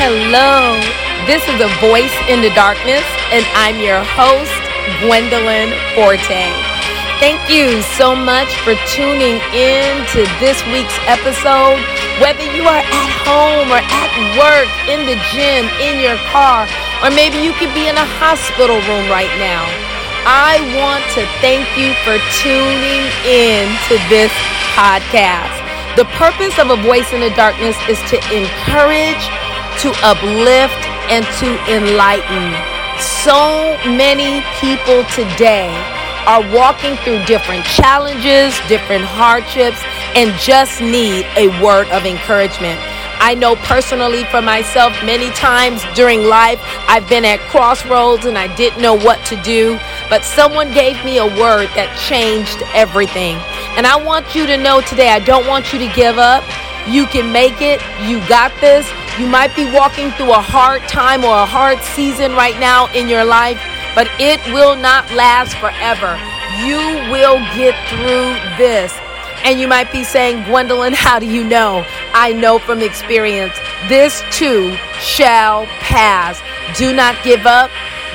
Hello, this is A Voice in the Darkness, and I'm your host, Gwendolyn Forte. Thank you so much for tuning in to this week's episode. Whether you are at home or at work, in the gym, in your car, or maybe you could be in a hospital room right now, I want to thank you for tuning in to this podcast. The purpose of A Voice in the Darkness is to encourage, to uplift, and to enlighten. So many people today are walking through different challenges, different hardships, and just need a word of encouragement. I know personally for myself, many times during life, I've been at crossroads and I didn't know what to do, but someone gave me a word that changed everything. And I want you to know today, I don't want you to give up. You can make it. You got this. You might be walking through a hard time or a hard season right now in your life, but it will not last forever. You will get through this. And you might be saying, Gwendolyn, how do you know? I know from experience. This too shall pass. Do not give up.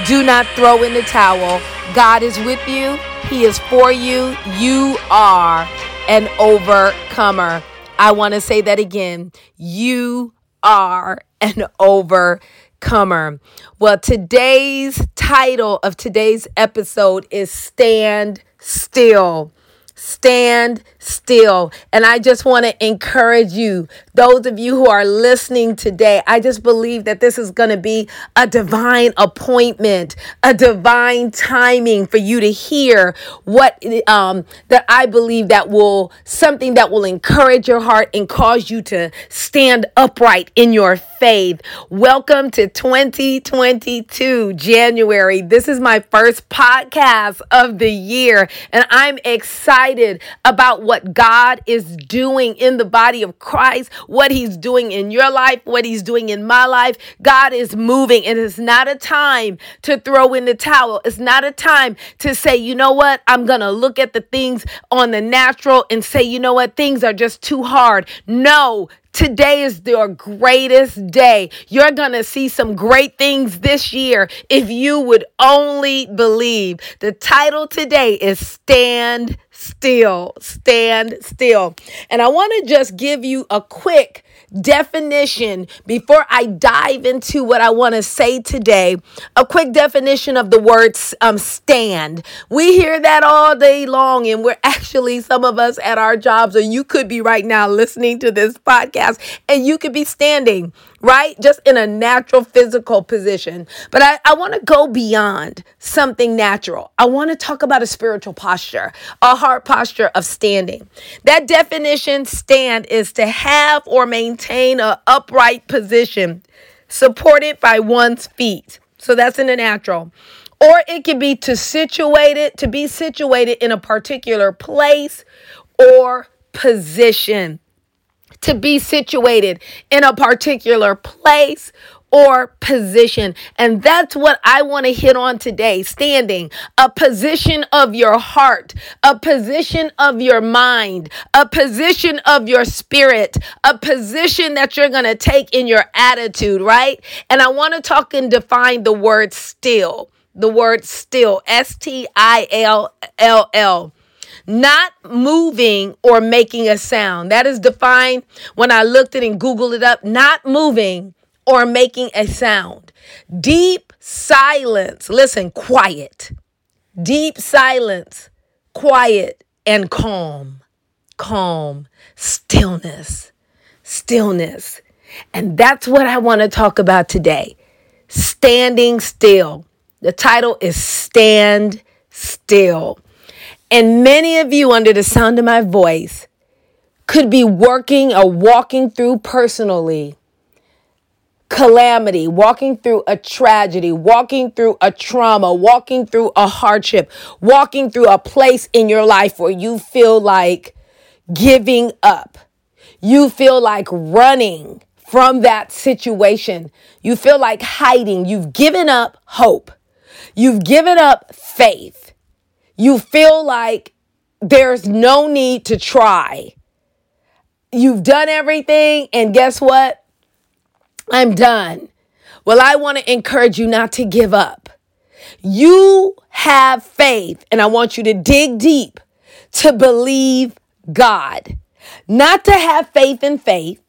Do not throw in the towel. God is with you. He is for you. You are an overcomer. I want to say that again. You are an overcomer. Well, today's title of today's episode is Stand Still. Stand still. And I just want to encourage you, those of you who are listening today, I just believe that this is going to be a divine appointment, a divine timing for you to hear what um, that I believe that will something that will encourage your heart and cause you to stand upright in your faith. Welcome to 2022 January. This is my first podcast of the year and I'm excited about what what God is doing in the body of Christ, what He's doing in your life, what He's doing in my life. God is moving, and it's not a time to throw in the towel. It's not a time to say, you know what, I'm going to look at the things on the natural and say, you know what, things are just too hard. No, Today is your greatest day. You're going to see some great things this year if you would only believe. The title today is Stand Still. Stand Still. And I want to just give you a quick definition before I dive into what I want to say today. A quick definition of the word um, stand. We hear that all day long, and we're actually, some of us at our jobs, or you could be right now listening to this podcast, and you could be standing right? Just in a natural physical position. But I, I want to go beyond something natural. I want to talk about a spiritual posture, a heart posture of standing. That definition, stand, is to have or maintain an upright position supported by one's feet. So that's in the natural. Or it can be to situate it, to be situated in a particular place or position to be situated in a particular place or position. And that's what I want to hit on today standing, a position of your heart, a position of your mind, a position of your spirit, a position that you're going to take in your attitude, right? And I want to talk and define the word still. The word still, S T I L L L not moving or making a sound. That is defined when I looked it and Googled it up, not moving or making a sound. Deep silence, listen, quiet. Deep silence, quiet and calm. Calm, stillness, stillness. And that's what I want to talk about today. Standing still. The title is Stand Still. And many of you, under the sound of my voice, could be working or walking through personally calamity, walking through a tragedy, walking through a trauma, walking through a hardship, walking through a place in your life where you feel like giving up. You feel like running from that situation. You feel like hiding. You've given up hope. You've given up faith. You feel like there's no need to try. You've done everything, and guess what? I'm done. Well, I want to encourage you not to give up. You have faith, and I want you to dig deep to believe God, not to have faith in faith,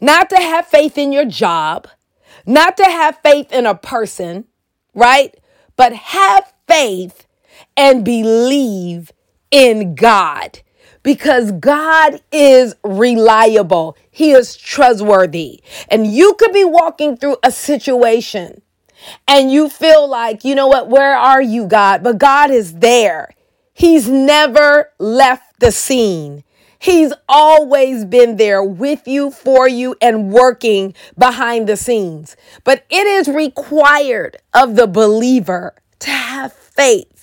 not to have faith in your job, not to have faith in a person, right? But have faith and believe in God because God is reliable. He is trustworthy. And you could be walking through a situation and you feel like, you know what, where are you, God? But God is there. He's never left the scene. He's always been there with you, for you, and working behind the scenes. But it is required of the believer to have faith.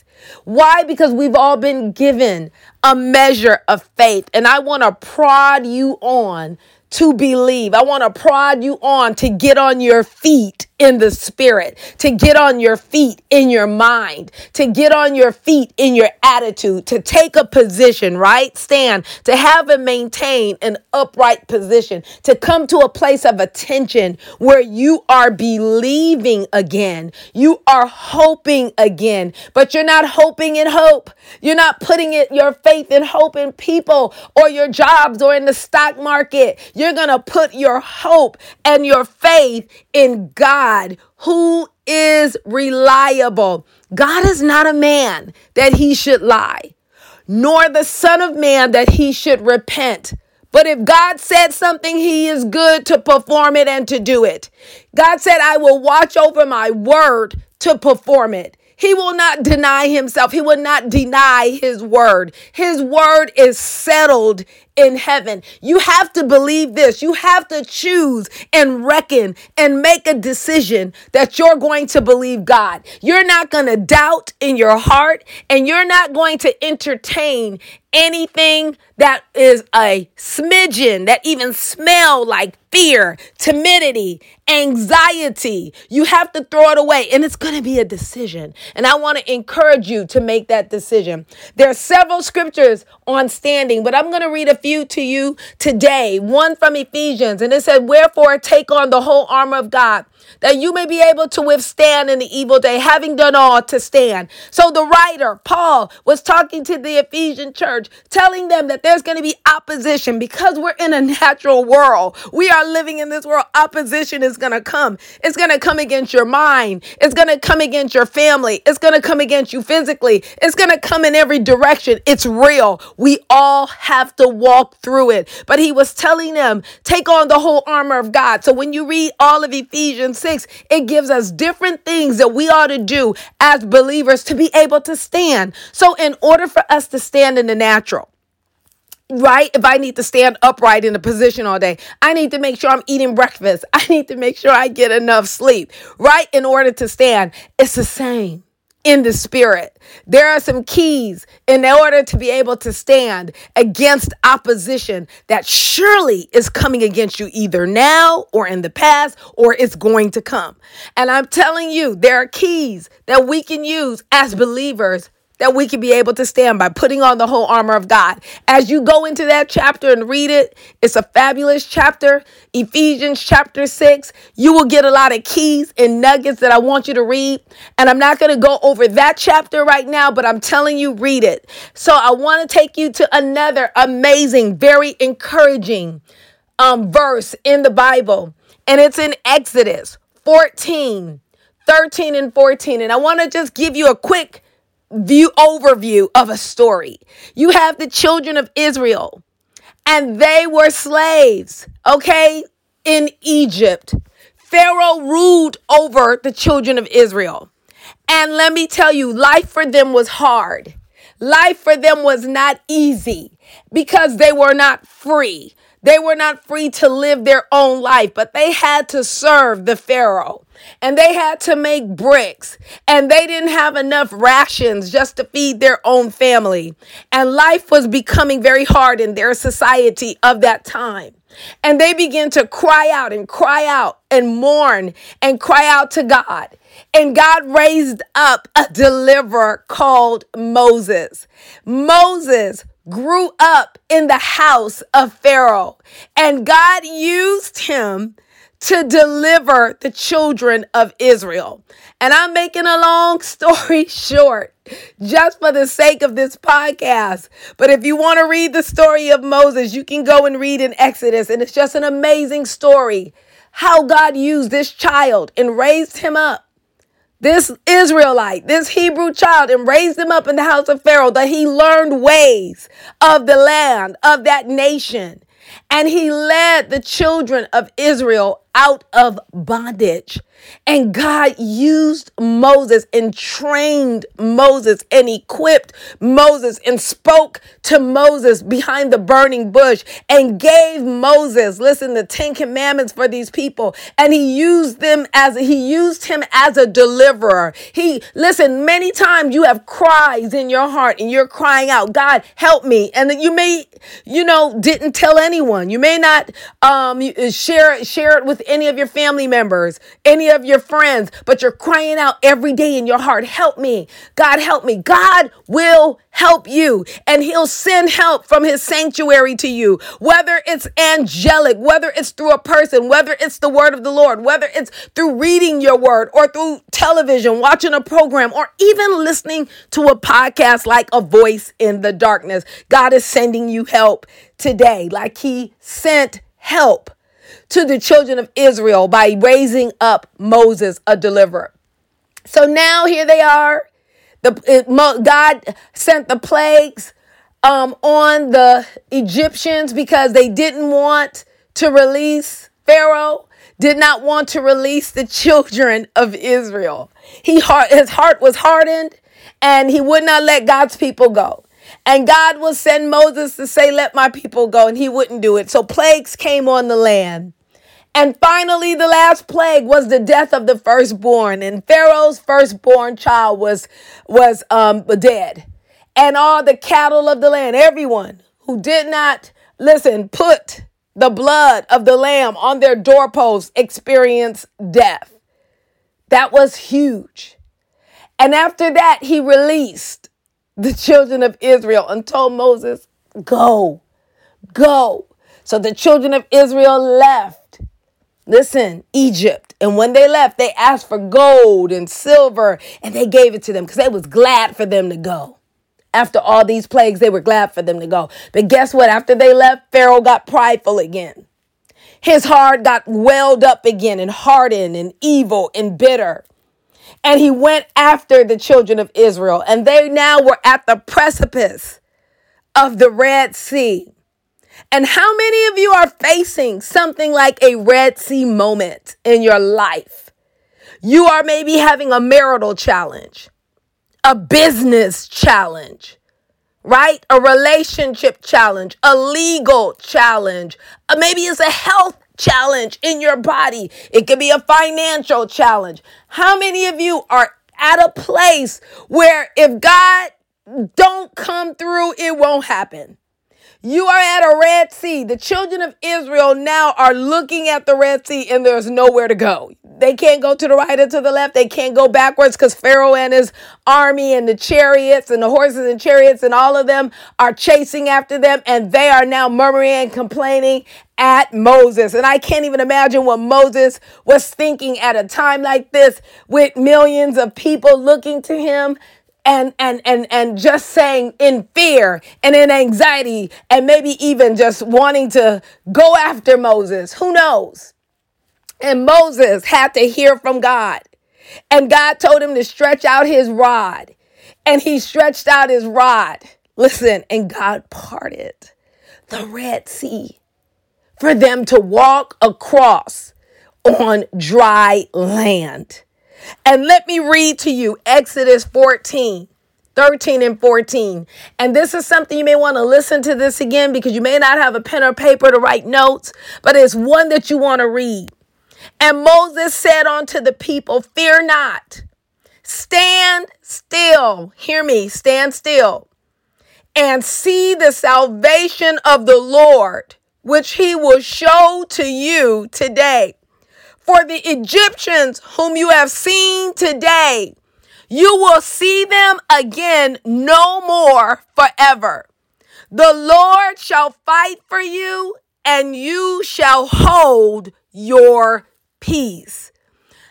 Why? Because we've all been given a measure of faith. And I want to prod you on to believe. I want to prod you on to get on your feet in the spirit, to get on your feet in your mind, to get on your feet in your attitude, to take a position, right? Stand, to have and maintain an upright position, to come to a place of attention where you are believing again. You are hoping again, but you're not hoping in hope. You're not putting it your faith and hope in people or your jobs or in the stock market. You're going to put your hope and your faith in God who is reliable. God is not a man that he should lie, nor the Son of Man that he should repent. But if God said something, He is good to perform it and to do it. God said, I will watch over my word to perform it. He will not deny himself. He will not deny his word. His word is settled in heaven. You have to believe this. You have to choose and reckon and make a decision that you're going to believe God. You're not going to doubt in your heart and you're not going to entertain anything that is a smidgen that even smell like fear, timidity, anxiety. You have to throw it away and it's going to be a decision. And I want to encourage you to make that decision. There are several scriptures on standing, but I'm going to read a few to you today. One from Ephesians and it said, "Wherefore take on the whole armor of God, that you may be able to withstand in the evil day, having done all to stand." So the writer, Paul, was talking to the Ephesian church, telling them that there's going to be opposition because we're in a natural world. We are living in this world. Opposition is going to come. It's going to come against your mind. It's going to come against your family. It's going to come against you physically. It's going to come in every direction. It's real. We all have to walk through it. But he was telling them, take on the whole armor of God. So when you read all of Ephesians 6, it gives us different things that we ought to do as believers to be able to stand. So in order for us to stand in the natural, right? If I need to stand upright in a position all day, I need to make sure I'm eating breakfast. I need to make sure I get enough sleep, right? In order to stand. It's the same in the spirit. There are some keys in order to be able to stand against opposition that surely is coming against you either now or in the past or it's going to come. And I'm telling you, there are keys that we can use as believers that we can be able to stand by putting on the whole armor of God. As you go into that chapter and read it, it's a fabulous chapter. Ephesians chapter 6. You will get a lot of keys and nuggets that I want you to read. And I'm not going to go over that chapter right now, but I'm telling you, read it. So I want to take you to another amazing, very encouraging um, verse in the Bible. And it's in Exodus 14, 13, and 14. And I want to just give you a quick view overview of a story. You have the children of Israel, and they were slaves, okay, in Egypt. Pharaoh ruled over the children of Israel. And let me tell you, life for them was hard. Life for them was not easy because they were not free. They were not free to live their own life, but they had to serve the Pharaoh and they had to make bricks and they didn't have enough rations just to feed their own family. And life was becoming very hard in their society of that time. And they began to cry out and cry out and mourn and cry out to God. And God raised up a deliverer called Moses. Moses grew up in the house of Pharaoh, and God used him to deliver the children of Israel. And I'm making a long story short just for the sake of this podcast. But if you want to read the story of Moses, you can go and read in Exodus. And it's just an amazing story how God used this child and raised him up. This Israelite, this Hebrew child, and raised him up in the house of Pharaoh, that he learned ways of the land, of that nation. And he led the children of Israel out of bondage. And God used Moses and trained Moses and equipped Moses and spoke to Moses behind the burning bush and gave Moses, listen, the 10 commandments for these people. And he used them as he used him as a deliverer. He, listen, many times you have cries in your heart and you're crying out, God, help me. And you may, you know, didn't tell anyone. You may not um, share, share it with any of your family members, any of your friends, but you're crying out every day in your heart, help me. God, help me. God will help you and he'll send help from his sanctuary to you, whether it's angelic, whether it's through a person, whether it's the word of the Lord, whether it's through reading your word or through television, watching a program, or even listening to a podcast like A Voice in the Darkness. God is sending you help today, like he sent help to the children of Israel by raising up Moses, a deliverer. So now here they are. The it, God sent the plagues um, on the Egyptians because they didn't want to release Pharaoh, did not want to release the children of Israel. He heart, his heart was hardened, and he would not let God's people go. And God will send Moses to say, Let my people go. And he wouldn't do it. So plagues came on the land. And finally, the last plague was the death of the firstborn. And Pharaoh's firstborn child was, was um, dead. And all the cattle of the land, everyone who did not, listen, put the blood of the lamb on their doorposts experienced death. That was huge. And after that, he released the children of Israel and told Moses, Go, go. So the children of Israel left. Listen, Egypt. And when they left, they asked for gold and silver and they gave it to them because they was glad for them to go. After all these plagues, they were glad for them to go. But guess what? After they left, Pharaoh got prideful again. His heart got welled up again and hardened and evil and bitter and he went after the children of Israel. And they now were at the precipice of the Red Sea. And how many of you are facing something like a Red Sea moment in your life? You are maybe having a marital challenge, a business challenge, right? A relationship challenge, a legal challenge. Uh, maybe it's a health challenge in your body. It could be a financial challenge. How many of you are at a place where if God don't come through, it won't happen? You are at a Red Sea. The children of Israel now are looking at the Red Sea and there's nowhere to go. They can't go to the right or to the left. They can't go backwards because Pharaoh and his army and the chariots and the horses and chariots and all of them are chasing after them. And they are now murmuring and complaining at Moses. And I can't even imagine what Moses was thinking at a time like this with millions of people looking to him and and and and just saying in fear and in anxiety and maybe even just wanting to go after Moses. Who knows? And Moses had to hear from God. And God told him to stretch out his rod. And he stretched out his rod. Listen, and God parted the Red Sea for them to walk across on dry land. And let me read to you Exodus 14. 13 and 14. And this is something you may want to listen to this again because you may not have a pen or paper to write notes, but it's one that you want to read. And Moses said unto the people, Fear not, stand still. Hear me, stand still and see the salvation of the Lord, which he will show to you today. For the Egyptians whom you have seen today, you will see them again no more forever. The Lord shall fight for you, and you shall hold your peace.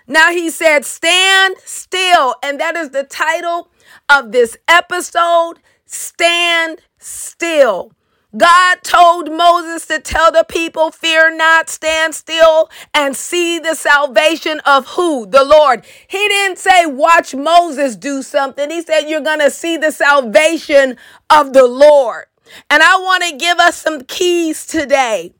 Now he said, Stand still. And that is the title of this episode Stand Still. God told Moses to tell the people, Fear not, stand still and see the salvation of who? The Lord. He didn't say, Watch Moses do something. He said, You're going to see the salvation of the Lord. And I want to give us some keys today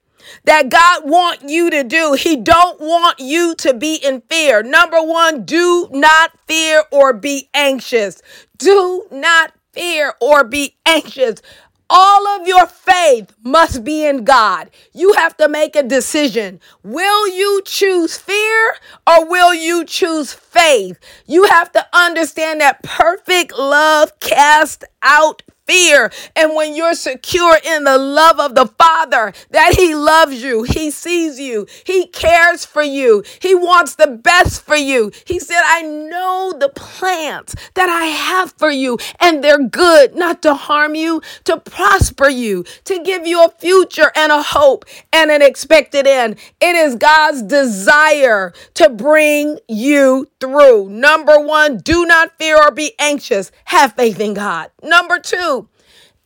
that God want you to do. He don't want you to be in fear. Number 1, do not fear or be anxious. Do not fear or be anxious. All of your faith must be in God. You have to make a decision. Will you choose fear or will you choose faith? You have to understand that perfect love casts out fear. And when you're secure in the love of the Father, that He loves you, He sees you, He cares for you, He wants the best for you. He said, I know the plans that I have for you, and they're good, not to harm you, to prosper you, to give you a future and a hope and an expected end. It is God's desire to bring you through. Number one, do not fear or be anxious. Have faith in God. Number two,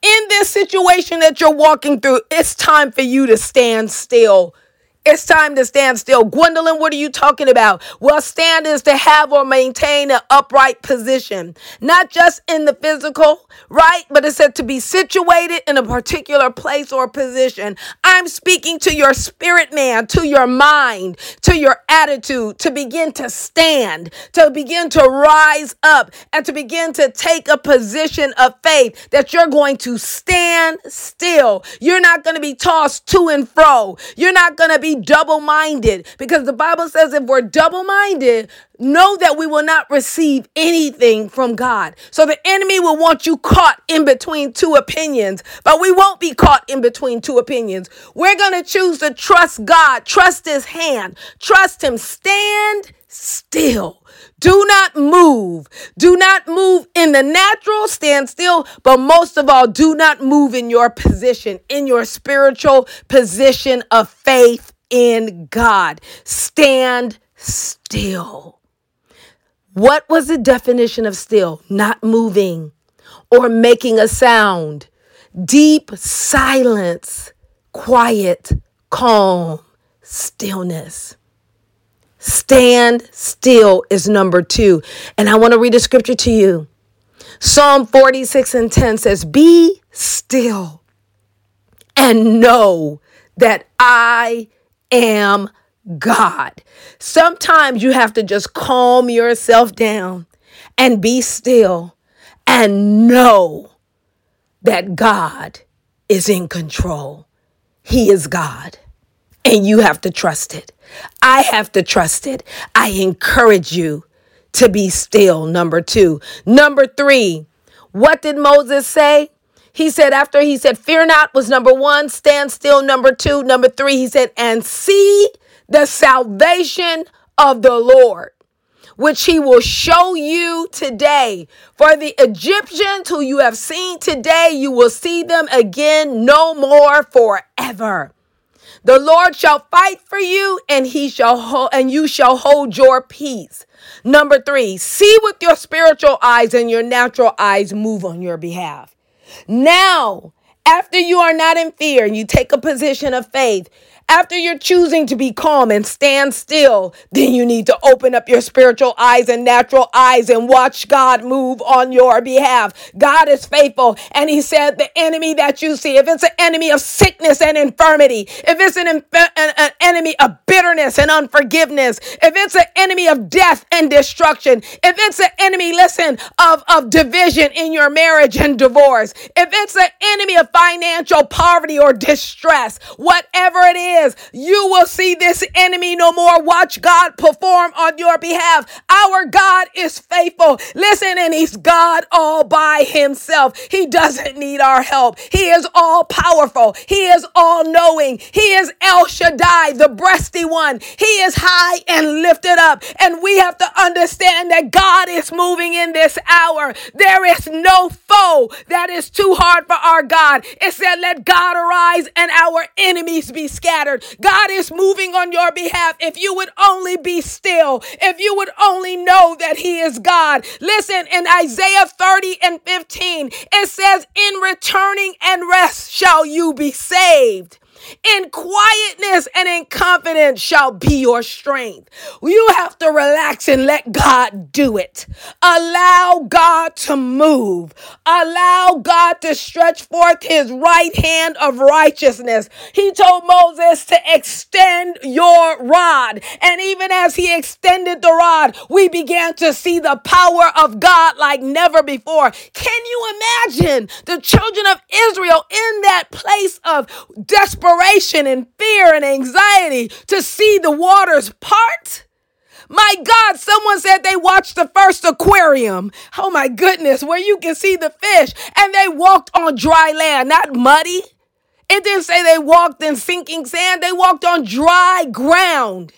in this situation that you're walking through, it's time for you to stand still it's time to stand still. Gwendolyn, what are you talking about? Well, stand is to have or maintain an upright position, not just in the physical, right? But it said to be situated in a particular place or position. I'm speaking to your spirit man, to your mind, to your attitude, to begin to stand, to begin to rise up, and to begin to take a position of faith that you're going to stand still. You're not going to be tossed to and fro. You're not going to be double minded because the Bible says if we're double minded, know that we will not receive anything from God. So the enemy will want you caught in between two opinions, but we won't be caught in between two opinions. We're going to choose to trust God, trust his hand, trust him, stand still. Do not move. Do not move in the natural, stand still, but most of all, do not move in your position, in your spiritual position of faith in God. Stand still. What was the definition of still? Not moving or making a sound. Deep silence, quiet, calm, stillness. Stand still is number two. And I want to read a scripture to you. Psalm 46 and 10 says, Be still and know that I am God. Sometimes you have to just calm yourself down and be still and know that God is in control. He is God. And you have to trust it. I have to trust it. I encourage you to be still. Number two. Number three, what did Moses say? He said, after he said, Fear not was number one, stand still, number two. Number three, he said, And see the salvation of the Lord, which he will show you today. For the Egyptians who you have seen today, you will see them again no more forever. The Lord shall fight for you and he shall hold, and you shall hold your peace. Number 3, see with your spiritual eyes and your natural eyes move on your behalf. Now, after you are not in fear and you take a position of faith, after you're choosing to be calm and stand still, then you need to open up your spiritual eyes and natural eyes and watch God move on your behalf. God is faithful. And He said, The enemy that you see, if it's an enemy of sickness and infirmity, if it's an, an, an enemy of bitterness and unforgiveness, if it's an enemy of death and destruction, if it's an enemy, listen, of, of division in your marriage and divorce, if it's an enemy of financial poverty or distress, whatever it is, you will see this enemy no more. Watch God perform on your behalf. Our God is faithful. Listen, and He's God all by Himself. He doesn't need our help. He is all powerful. He is all knowing. He is El Shaddai, the breasty one. He is high and lifted up. And we have to understand that God is moving in this hour. There is no foe that is too hard for our. God. It said, Let God arise and our enemies be scattered. God is moving on your behalf. If you would only be still, if you would only know that He is God. Listen, in Isaiah 30 and 15, it says, In returning and rest shall you be saved. In quietness and in confidence shall be your strength. You have to relax and let God do it. Allow God to move. Allow God to stretch forth his right hand of righteousness. He told Moses to extend your rod. And even as he extended the rod, we began to see the power of God like never before. Can you imagine the children of Israel in that place of desperation? Desperation and fear and anxiety to see the waters part. My God, someone said they watched the first aquarium. Oh my goodness, where you can see the fish and they walked on dry land, not muddy. It didn't say they walked in sinking sand, they walked on dry ground.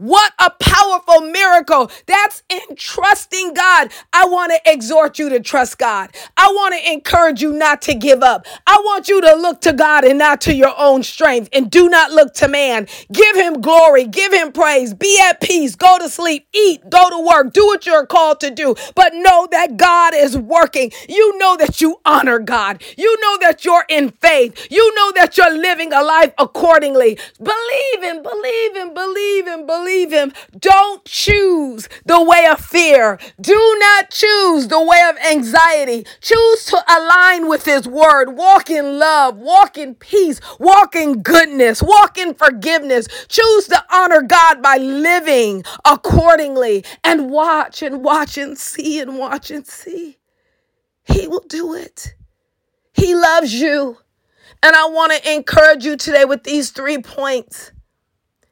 What a powerful miracle. That's in trusting God. I want to exhort you to trust God. I want to encourage you not to give up. I want you to look to God and not to your own strength and do not look to man. Give him glory, give him praise, be at peace, go to sleep, eat, go to work, do what you're called to do. But know that God is working. You know that you honor God. You know that you're in faith. You know that you're living a life accordingly. Believe and believe and believe and believe believe him. Don't choose the way of fear. Do not choose the way of anxiety. Choose to align with his word. Walk in love, walk in peace, walk in goodness, walk in forgiveness. Choose to honor God by living accordingly and watch and watch and see and watch and see. He will do it. He loves you. And I want to encourage you today with these three points.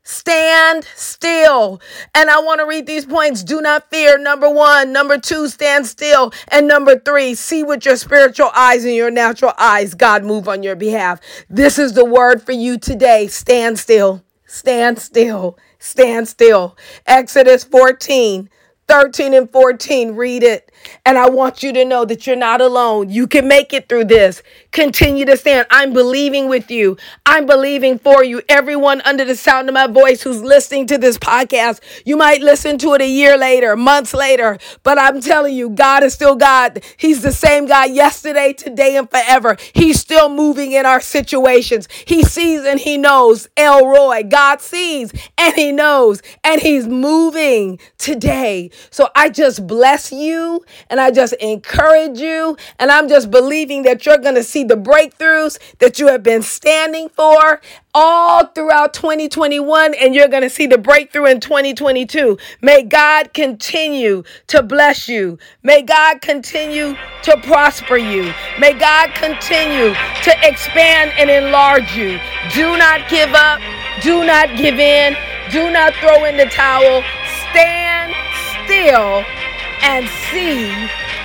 Stand still. And I want to read these points. Do not fear. Number one. Number two, stand still. And number three, see with your spiritual eyes and your natural eyes God move on your behalf. This is the word for you today. Stand still. Stand still. Stand still. Exodus 14. 13 and 14. Read it. And I want you to know that you're not alone. You can make it through this. Continue to stand. I'm believing with you. I'm believing for you. Everyone under the sound of my voice who's listening to this podcast, you might listen to it a year later, months later, but I'm telling you, God is still God. He's the same God yesterday, today, and forever. He's still moving in our situations. He sees and He knows. El Roi, God sees and He knows, and He's moving today. So I just bless you and I just encourage you. And I'm just believing that you're going to see the breakthroughs that you have been standing for all throughout 2021 and you're going to see the breakthrough in 2022. May God continue to bless you. May God continue to prosper you. May God continue to expand and enlarge you. Do not give up. Do not give in. Do not throw in the towel. Stand still and see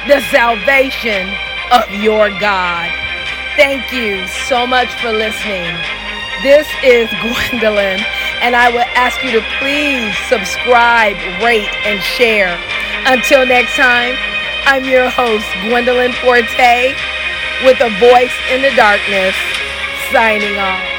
the salvation of your God. Thank you so much for listening. This is Gwendolyn, and I would ask you to please subscribe, rate, and share. Until next time, I'm your host, Gwendolyn Forte, with a voice in the darkness, signing off.